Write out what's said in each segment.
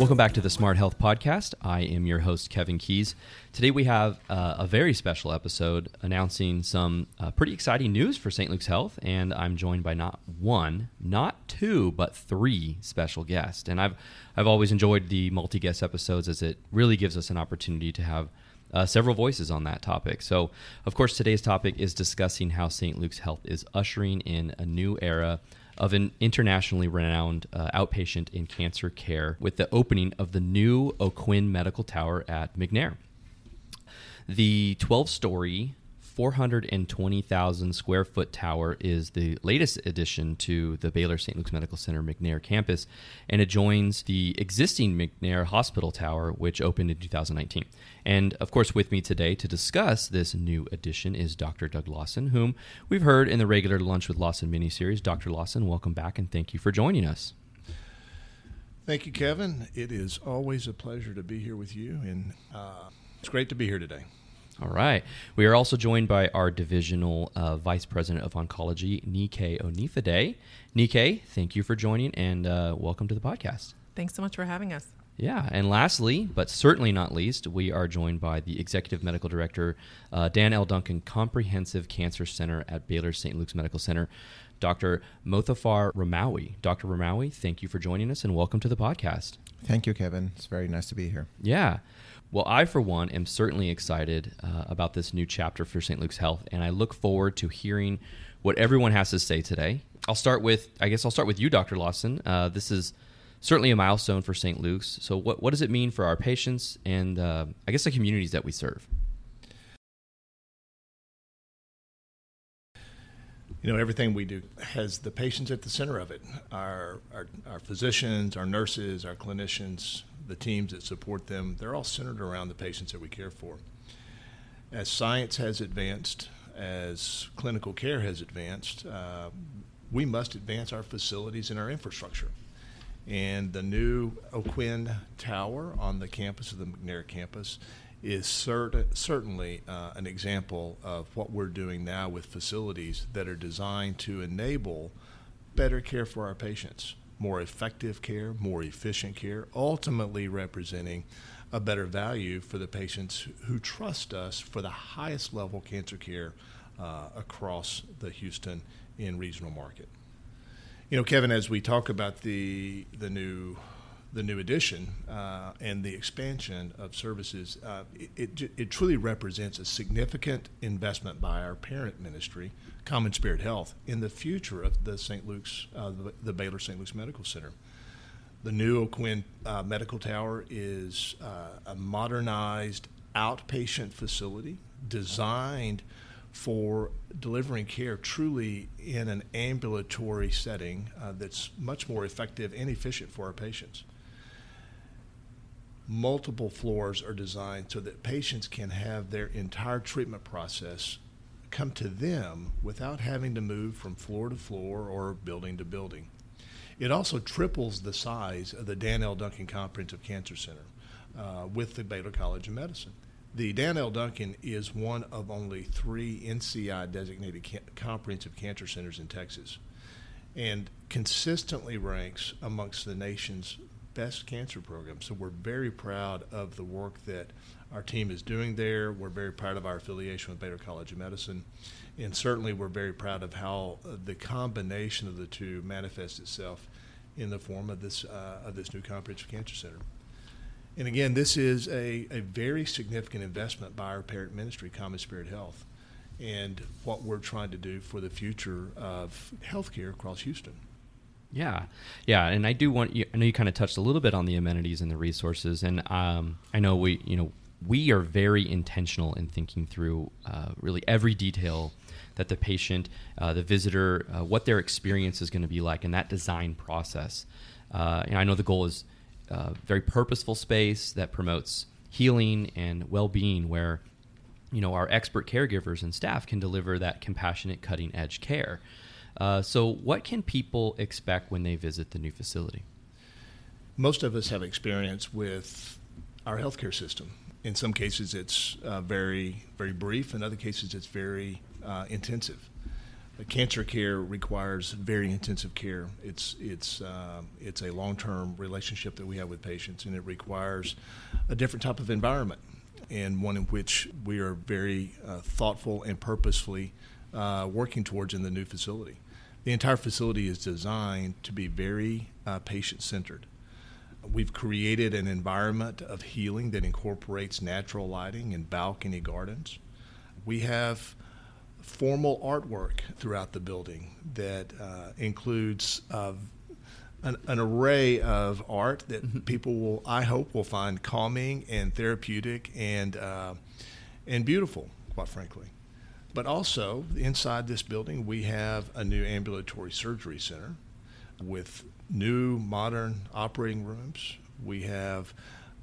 Welcome back to the Smart Health Podcast. I am your host, Kevin Keys. Today we have uh, a very special episode announcing some uh, pretty exciting news for St. Luke's Health, and I'm joined by not one, not two, but three special guests. And I've I've always enjoyed the multi-guest episodes as it really gives us an opportunity to have uh, several voices on that topic. So, of course, today's topic is discussing how St. Luke's Health is ushering in a new era of an internationally renowned uh, outpatient in cancer care with the opening of the new O'Quinn Medical Tower at McNair. The 12 story 420,000 square foot tower is the latest addition to the Baylor St. Luke's Medical Center McNair campus, and it joins the existing McNair Hospital Tower, which opened in 2019. And of course, with me today to discuss this new addition is Dr. Doug Lawson, whom we've heard in the regular Lunch with Lawson miniseries. Dr. Lawson, welcome back and thank you for joining us. Thank you, Kevin. It is always a pleasure to be here with you, and uh, it's great to be here today. All right. We are also joined by our divisional uh, vice president of oncology, Nike Onifade. Nike, thank you for joining and uh, welcome to the podcast. Thanks so much for having us. Yeah, and lastly, but certainly not least, we are joined by the executive medical director, uh, Dan L. Duncan Comprehensive Cancer Center at Baylor St. Luke's Medical Center, Dr. Mothaffar Rimawi. Dr. Rimawi, thank you for joining us and welcome to the podcast. Thank you, Kevin. It's very nice to be here. Yeah. Well, I, for one, am certainly excited uh, about this new chapter for St. Luke's Health, and I look forward to hearing what everyone has to say today. I'll start with, I guess I'll start with you, Dr. Lawson. Uh, this is certainly a milestone for St. Luke's. So, what, what does it mean for our patients and uh, I guess the communities that we serve? You know, everything we do has the patients at the center of it. Our, our, our physicians, our nurses, our clinicians, the teams that support them, they're all centered around the patients that we care for. As science has advanced, as clinical care has advanced, uh, we must advance our facilities and our infrastructure. And the new O'Quinn Tower on the campus of the McNair campus is cert- certainly uh, an example of what we're doing now with facilities that are designed to enable better care for our patients more effective care, more efficient care, ultimately representing a better value for the patients who trust us for the highest level cancer care uh, across the Houston and regional market. You know, Kevin, as we talk about the the new the new addition uh, and the expansion of services, uh, it, it, it, truly represents a significant investment by our parent ministry, CommonSpirit Health, in the future of the St. Luke's, uh, the, the, Baylor St. Luke's Medical Center. The new O'Quinn uh, Medical Tower is uh, a modernized outpatient facility designed for delivering care truly in an ambulatory setting uh, that's much more effective and efficient for our patients multiple floors are designed so that patients can have their entire treatment process come to them without having to move from floor to floor or building to building. It also triples the size of the Dan L. Duncan Comprehensive Cancer Center uh, with the Baylor College of Medicine. The Dan L. Duncan is one of only three NCI designated ca- comprehensive cancer centers in Texas and consistently ranks amongst the nation's best cancer program. So we're very proud of the work that our team is doing there. We're very proud of our affiliation with Baylor College of Medicine. And certainly we're very proud of how uh, the combination of the two manifests itself in the form of this, uh, of this new comprehensive cancer center. And again, this is a, a very significant investment by our parent ministry, CommonSpirit Health, and what we're trying to do for the future of healthcare across Houston. Yeah, yeah, and I do want you. I know you kind of touched a little bit on the amenities and the resources, and um, I know we, you know, we are very intentional in thinking through uh, really every detail that the patient, uh, the visitor, uh, what their experience is going to be like, in that design process. Uh, and I know the goal is uh, very purposeful space that promotes healing and well-being, where you know our expert caregivers and staff can deliver that compassionate, cutting-edge care. Uh, so, what can people expect when they visit the new facility? Most of us have experience with our healthcare system. In some cases, it's uh, very, very brief. In other cases, it's very uh, intensive. cancer care requires very intensive care. It's it's uh, it's a long term relationship that we have with patients, and it requires a different type of environment, and one in which we are very uh, thoughtful and purposefully uh, working towards in the new facility. The entire facility is designed to be very uh, patient centered. We've created an environment of healing that incorporates natural lighting and balcony gardens. We have formal artwork throughout the building that uh, includes uh, an, an, array of art that mm-hmm. people will, I hope, will find calming and therapeutic and uh, and beautiful, quite frankly. But also inside this building, we have a new ambulatory surgery center with new modern operating rooms. We have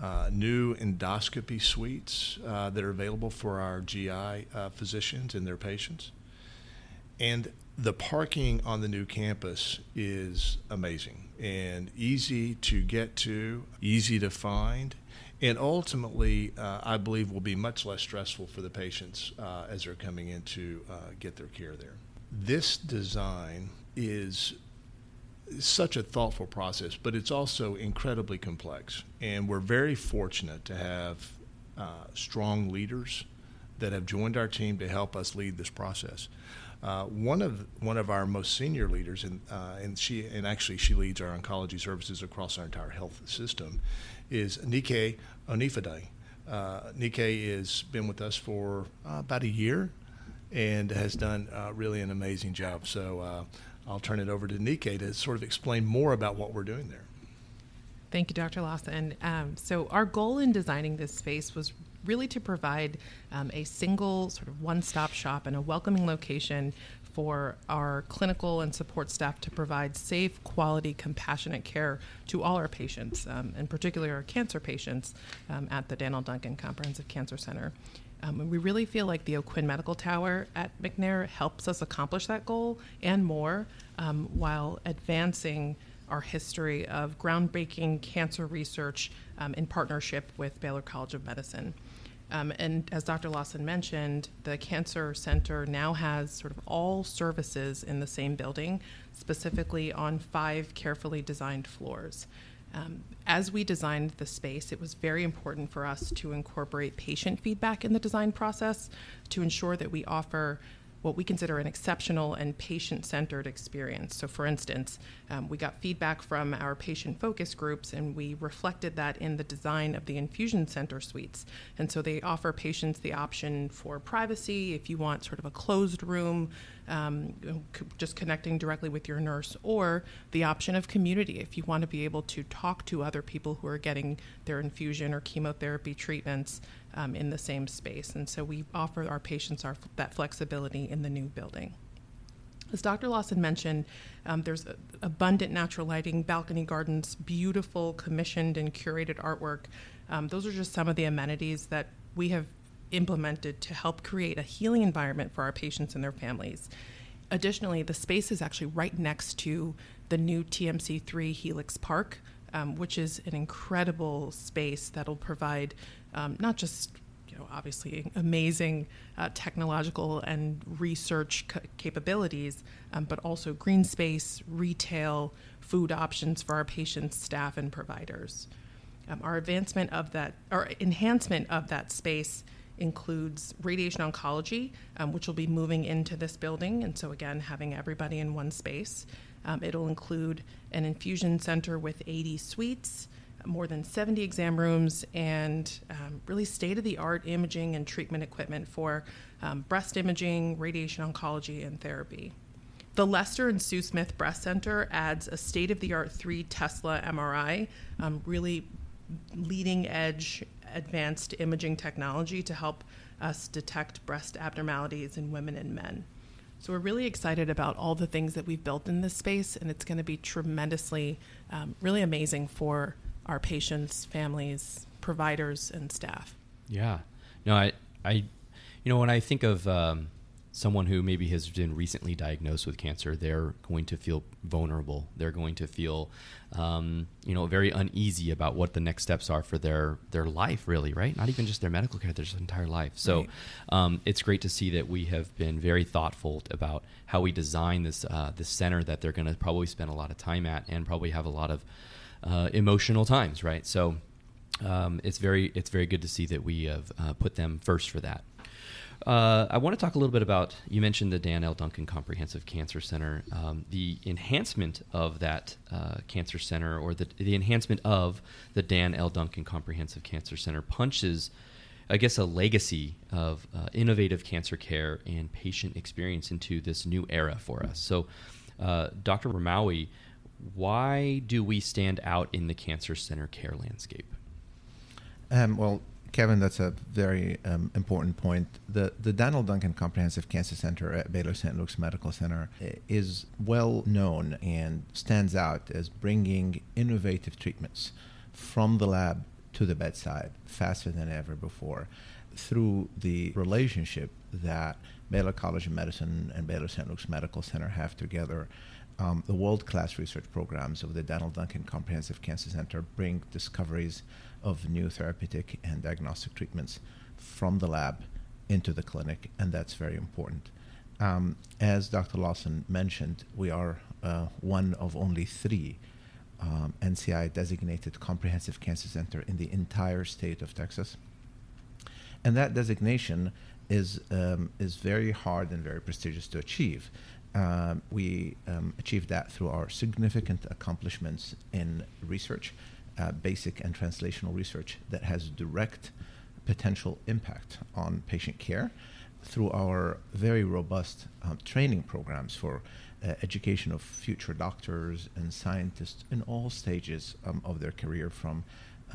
uh, new endoscopy suites uh, that are available for our GI uh, physicians and their patients. And the parking on the new campus is amazing and easy to get to, easy to find, and ultimately, uh, I believe will be much less stressful for the patients uh, as they're coming in to uh, get their care there. This design is such a thoughtful process, but it's also incredibly complex. And we're very fortunate to have uh, strong leaders that have joined our team to help us lead this process. Uh, one of one of our most senior leaders, and uh, and she and actually she leads our oncology services across our entire health system, is Nike Onifade. Uh, Nike has been with us for uh, about a year, and has done uh, really an amazing job. So uh, I'll turn it over to Nike to sort of explain more about what we're doing there. Thank you, Dr. Lawson. Um, so, our goal in designing this space was really to provide um, a single sort of one stop shop and a welcoming location for our clinical and support staff to provide safe, quality, compassionate care to all our patients, um, in particular our cancer patients um, at the Dan L. Duncan Comprehensive Cancer Center. Um, we really feel like the O'Quinn Medical Tower at McNair helps us accomplish that goal and more um, while advancing our history of groundbreaking cancer research um, in partnership with Baylor College of Medicine. Um, and as Dr. Lawson mentioned, the Cancer Center now has sort of all services in the same building, specifically on five carefully designed floors. Um, as we designed the space, it was very important for us to incorporate patient feedback in the design process to ensure that we offer what we consider an exceptional and patient centered experience. So, for instance, um, we got feedback from our patient focus groups and we reflected that in the design of the infusion center suites. And so they offer patients the option for privacy if you want sort of a closed room um, just connecting directly with your nurse, or the option of community if you want to be able to talk to other people who are getting their infusion or chemotherapy treatments um, in the same space. And so we offer our patients our, that flexibility in the new building. As Dr. Lawson mentioned, um, there's abundant natural lighting, balcony gardens, beautiful commissioned and curated artwork. Um, those are just some of the amenities that we have implemented to help create a healing environment for our patients and their families. Additionally, the space is actually right next to the new TMC3 Helix Park, um, which is an incredible space that'll provide um, not just you know, obviously amazing uh, technological and research c- capabilities, um, but also green space, retail, food options for our patients, staff, and providers. Um, our advancement of that, or enhancement of that space includes radiation oncology, um, which will be moving into this building. And so, again, having everybody in one space. Um, it'll include an infusion center with 80 suites, more than 70 exam rooms, and um, really state of the art imaging and treatment equipment for um, breast imaging, radiation oncology, and therapy. The Lester and Sue Smith Breast Center adds a state of the art 3 Tesla MRI, um, really leading edge advanced imaging technology to help us detect breast abnormalities in women and men. So we're really excited about all the things that we've built in this space, and it's going to be tremendously, um, really amazing for our patients, families, providers, and staff. Yeah. No, I, I, you know, when I think of um, someone who maybe has been recently diagnosed with cancer, they're going to feel vulnerable. They're going to feel, um, you know, very uneasy about what the next steps are for their their life. Really, right? Not even just their medical care, their entire life. So, right. um, it's great to see that we have been very thoughtful about how we design this uh, this center that they're going to probably spend a lot of time at and probably have a lot of uh, emotional times. Right. So. Um, it's very it's very good to see that we have uh, put them first for that. Uh, I want to talk a little bit about you mentioned the Dan L. Duncan Comprehensive Cancer Center. Um, the enhancement of that uh, cancer center, or the, the enhancement of the Dan L. Duncan Comprehensive Cancer Center, punches, I guess, a legacy of uh, innovative cancer care and patient experience into this new era for us. So, uh, Dr. Rimawi, why do we stand out in the cancer center care landscape? Um, well, Kevin, that's a very um, important point. The the Dan L. Duncan Comprehensive Cancer Center at Baylor St. Luke's Medical Center is well known and stands out as bringing innovative treatments from the lab to the bedside faster than ever before through the relationship that Baylor College of Medicine and Baylor St. Luke's Medical Center have together. Um, the world class research programs of the Dan L. Duncan Comprehensive Cancer Center bring discoveries of new therapeutic and diagnostic treatments from the lab into the clinic, and that's very important. Um, as Dr. Lawson mentioned, we are uh, one of only three um, NCI designated comprehensive cancer center in the entire state of Texas. And that designation is, um, is very hard and very prestigious to achieve. Um, we um, achieved that through our significant accomplishments in research uh, basic and translational research that has direct potential impact on patient care through our very robust um, training programs for uh, education of future doctors and scientists in all stages um, of their career from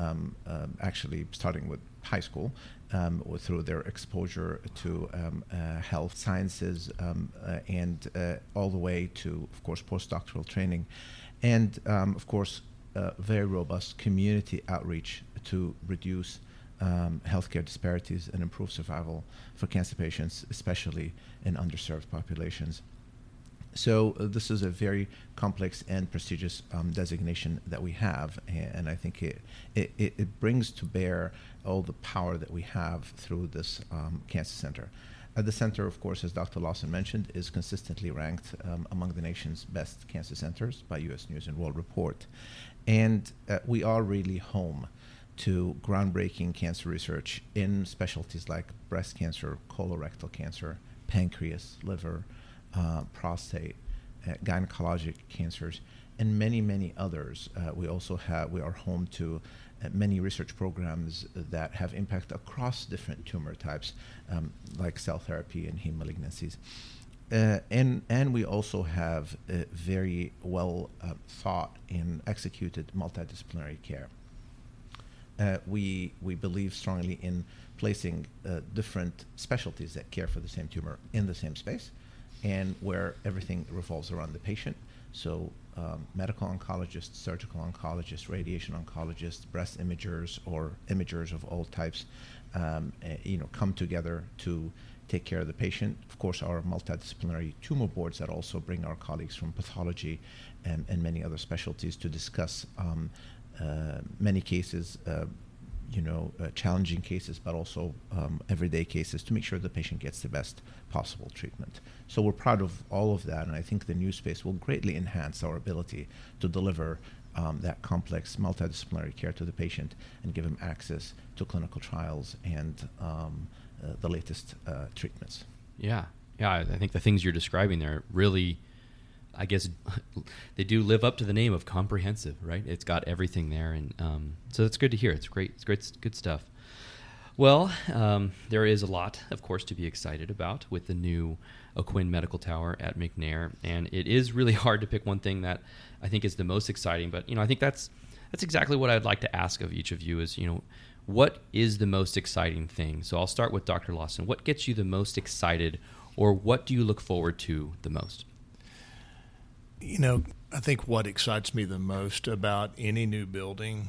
um, um actually starting with high school um, through their exposure to um, uh, health sciences um, uh, and uh, all the way to, of course, postdoctoral training. And, um, of course, very robust community outreach to reduce um, healthcare disparities and improve survival for cancer patients, especially in underserved populations. So uh, this is a very complex and prestigious um, designation that we have, and I think it, it, it, brings to bear all the power that we have through this um, cancer center. At the center, of course, as Dr. Lawson mentioned, is consistently ranked um, among the nation's best cancer centers by U.S. News and World Report. And uh, we are really home to groundbreaking cancer research in specialties like breast cancer, colorectal cancer, pancreas, liver, uh, prostate, uh, gynecologic cancers, and many, many others. Uh, we also have we are home to uh, many research programs that have impact across different tumor types, um, like cell therapy and heme malignancies. Uh, and and we also have very well uh, thought and executed multidisciplinary care. Uh, we we believe strongly in placing uh, different specialties that care for the same tumor in the same space, and where everything revolves around the patient. So um, medical oncologists, surgical oncologists, radiation oncologists, breast imagers, or imagers of all types, um, uh, you know, come together to take care of the patient. Of course, our multidisciplinary tumor boards that also bring our colleagues from pathology and, and many other specialties to discuss um, uh, many cases, uh, you know, uh, challenging cases, but also um, everyday cases to make sure the patient gets the best possible treatment. So we're proud of all of that, and I think the new space will greatly enhance our ability to deliver um, that complex multidisciplinary care to the patient and give them access to clinical trials and um, uh, the latest uh, treatments. Yeah, yeah. I think the things you're describing there really, I guess, they do live up to the name of comprehensive, right? It's got everything there, and um, so that's good to hear. It's great. It's great. Good stuff. Well, um, there is a lot, of course, to be excited about with the new O'Quinn Medical Tower at McNair, and it is really hard to pick one thing that I think is the most exciting. But you know, I think that's that's exactly what I'd like to ask of each of you. Is you know, what is the most exciting thing? So I'll start with Dr. Lawson. What gets you the most excited, or what do you look forward to the most? You know, I think what excites me the most about any new building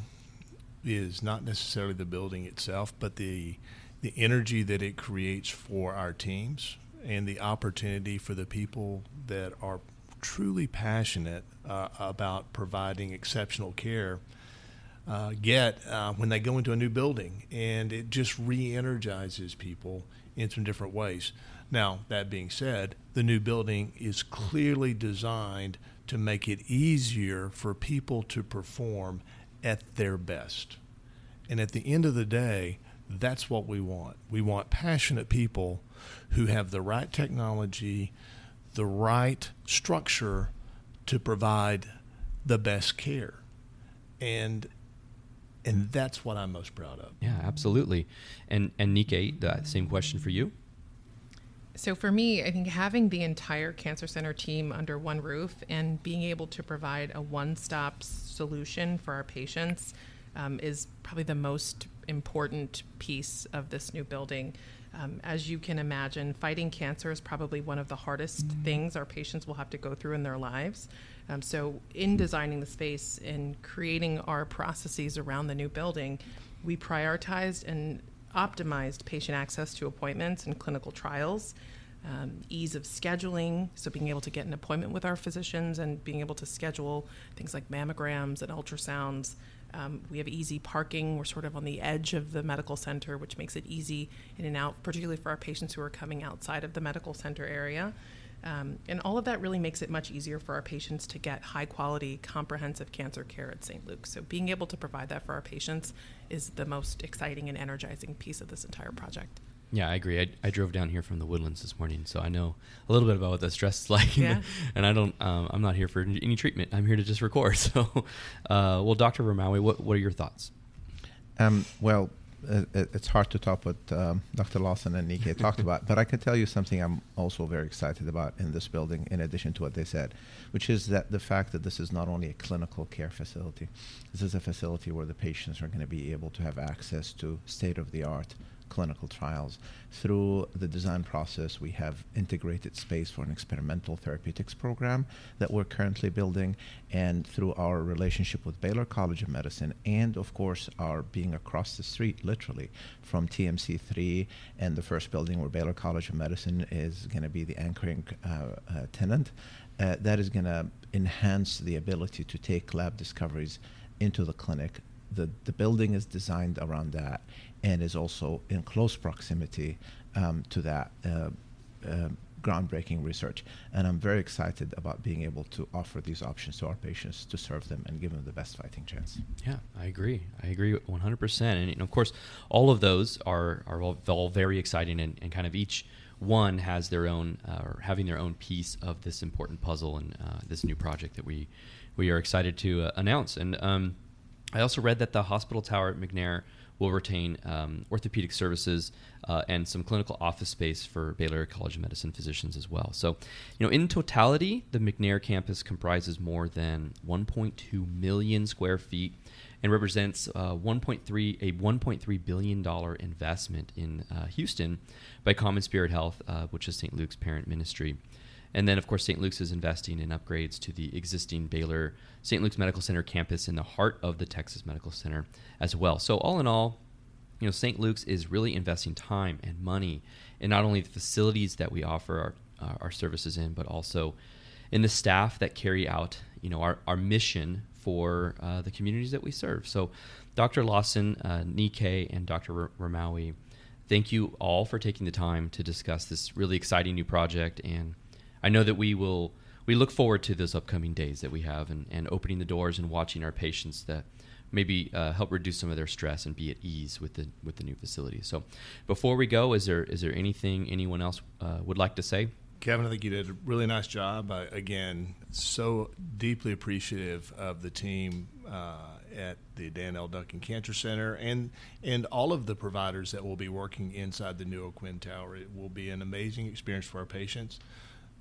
is not necessarily the building itself, but the the energy that it creates for our teams and the opportunity for the people that are truly passionate uh, about providing exceptional care uh, get uh, when they go into a new building, and it just re-energizes people in some different ways. Now, that being said, the new building is clearly designed to make it easier for people to perform at their best. And at the end of the day, that's what we want. We want passionate people who have the right technology, the right structure to provide the best care. And and that's what I'm most proud of. Yeah, absolutely. And and Nike, that same question for you. So for me, I think having the entire cancer center team under one roof and being able to provide a one-stop solution for our patients um, is probably the most important piece of this new building. Um, as you can imagine, fighting cancer is probably one of the hardest mm-hmm. things our patients will have to go through in their lives. Um, so, in designing the space and creating our processes around the new building, we prioritized and optimized patient access to appointments and clinical trials, um, ease of scheduling, so being able to get an appointment with our physicians and being able to schedule things like mammograms and ultrasounds. Um, we have easy parking. We're sort of on the edge of the medical center, which makes it easy in and out, particularly for our patients who are coming outside of the medical center area. Um, and all of that really makes it much easier for our patients to get high quality, comprehensive cancer care at St. Luke's. So, being able to provide that for our patients is the most exciting and energizing piece of this entire project. Yeah, I agree. I, I drove down here from the Woodlands this morning, so I know a little bit about what the stress is like. Yeah. and I don't. Um, I'm not here for any treatment. I'm here to just record. So, uh, well, Dr. Rimawi, what what are your thoughts? Um, well, uh, it's hard to top what um, Dr. Lawson and Nike talked about, but I can tell you something I'm also very excited about in this building, in addition to what they said, which is that the fact that this is not only a clinical care facility, this is a facility where the patients are going to be able to have access to state of the art clinical trials. Through the design process, we have integrated space for an experimental therapeutics program that we're currently building, and through our relationship with Baylor College of Medicine, and of course, our being across the street, literally, from TMC3 and the first building where Baylor College of Medicine is going to be the anchoring uh, uh, tenant. Uh, that is going to enhance the ability to take lab discoveries into the clinic the, the building is designed around that and is also in close proximity um, to that uh, uh, groundbreaking research. And I'm very excited about being able to offer these options to our patients to serve them and give them the best fighting chance. Yeah, I agree. I agree 100%. And, and of course, all of those are, are all, all very exciting and, and, kind of each one has their own, uh, or having their own piece of this important puzzle and uh, this new project that we, we are excited to uh, announce. And um, I also read that the hospital tower at McNair will retain um, orthopedic services uh, and some clinical office space for Baylor College of Medicine physicians as well. So, you know, in totality, the McNair campus comprises more than 1.2 million square feet and represents uh, 1.3 a 1.3 billion dollar investment in uh, Houston by CommonSpirit Health, uh, which is St. Luke's parent ministry. And then, of course, St. Luke's is investing in upgrades to the existing Baylor St. Luke's Medical Center campus in the heart of the Texas Medical Center as well. So, all in all, you know, St. Luke's is really investing time and money in not only the facilities that we offer our, uh, our services in, but also in the staff that carry out, you know, our, our mission for uh, the communities that we serve. So, Dr. Lawson, uh, and Dr. Rimawi, thank you all for taking the time to discuss this really exciting new project and I know that we will we look forward to those upcoming days that we have and, and opening the doors and watching our patients that maybe uh, help reduce some of their stress and be at ease with the with the new facility. So, before we go, is there is there anything anyone else uh, would like to say? Kevin, I think you did a really nice job. I, again, so deeply appreciative of the team uh, at the Dan L. Duncan Cancer Center and and all of the providers that will be working inside the new O'Quinn Tower. It will be an amazing experience for our patients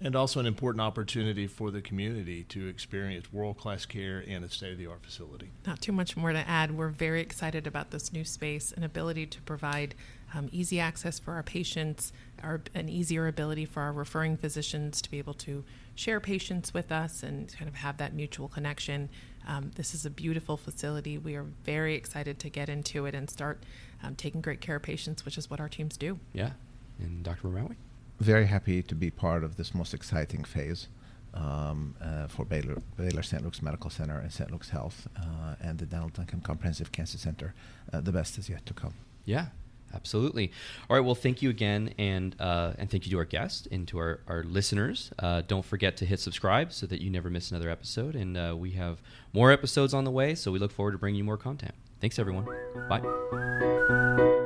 and also an important opportunity for the community to experience world class care in a state of the art facility. Not too much more to add. We're very excited about this new space and ability to provide um, easy access for our patients, our, an easier ability for our referring physicians to be able to share patients with us and kind of have that mutual connection. Um, this is a beautiful facility. We are very excited to get into it and start um, taking great care of patients, which is what our teams do. Yeah. And Dr. Rimawi? Very happy to be part of this most exciting phase um, uh, for Baylor, Baylor St. Luke's Medical Center and St. Luke's Health uh, and the Dan L. Duncan Comprehensive Cancer Center. Uh, the best is yet to come. Yeah, absolutely. All right. Well, thank you again, and uh, and thank you to our guest and to our our listeners. Uh, don't forget to hit subscribe so that you never miss another episode. And uh, we have more episodes on the way, so we look forward to bringing you more content. Thanks, everyone. Bye.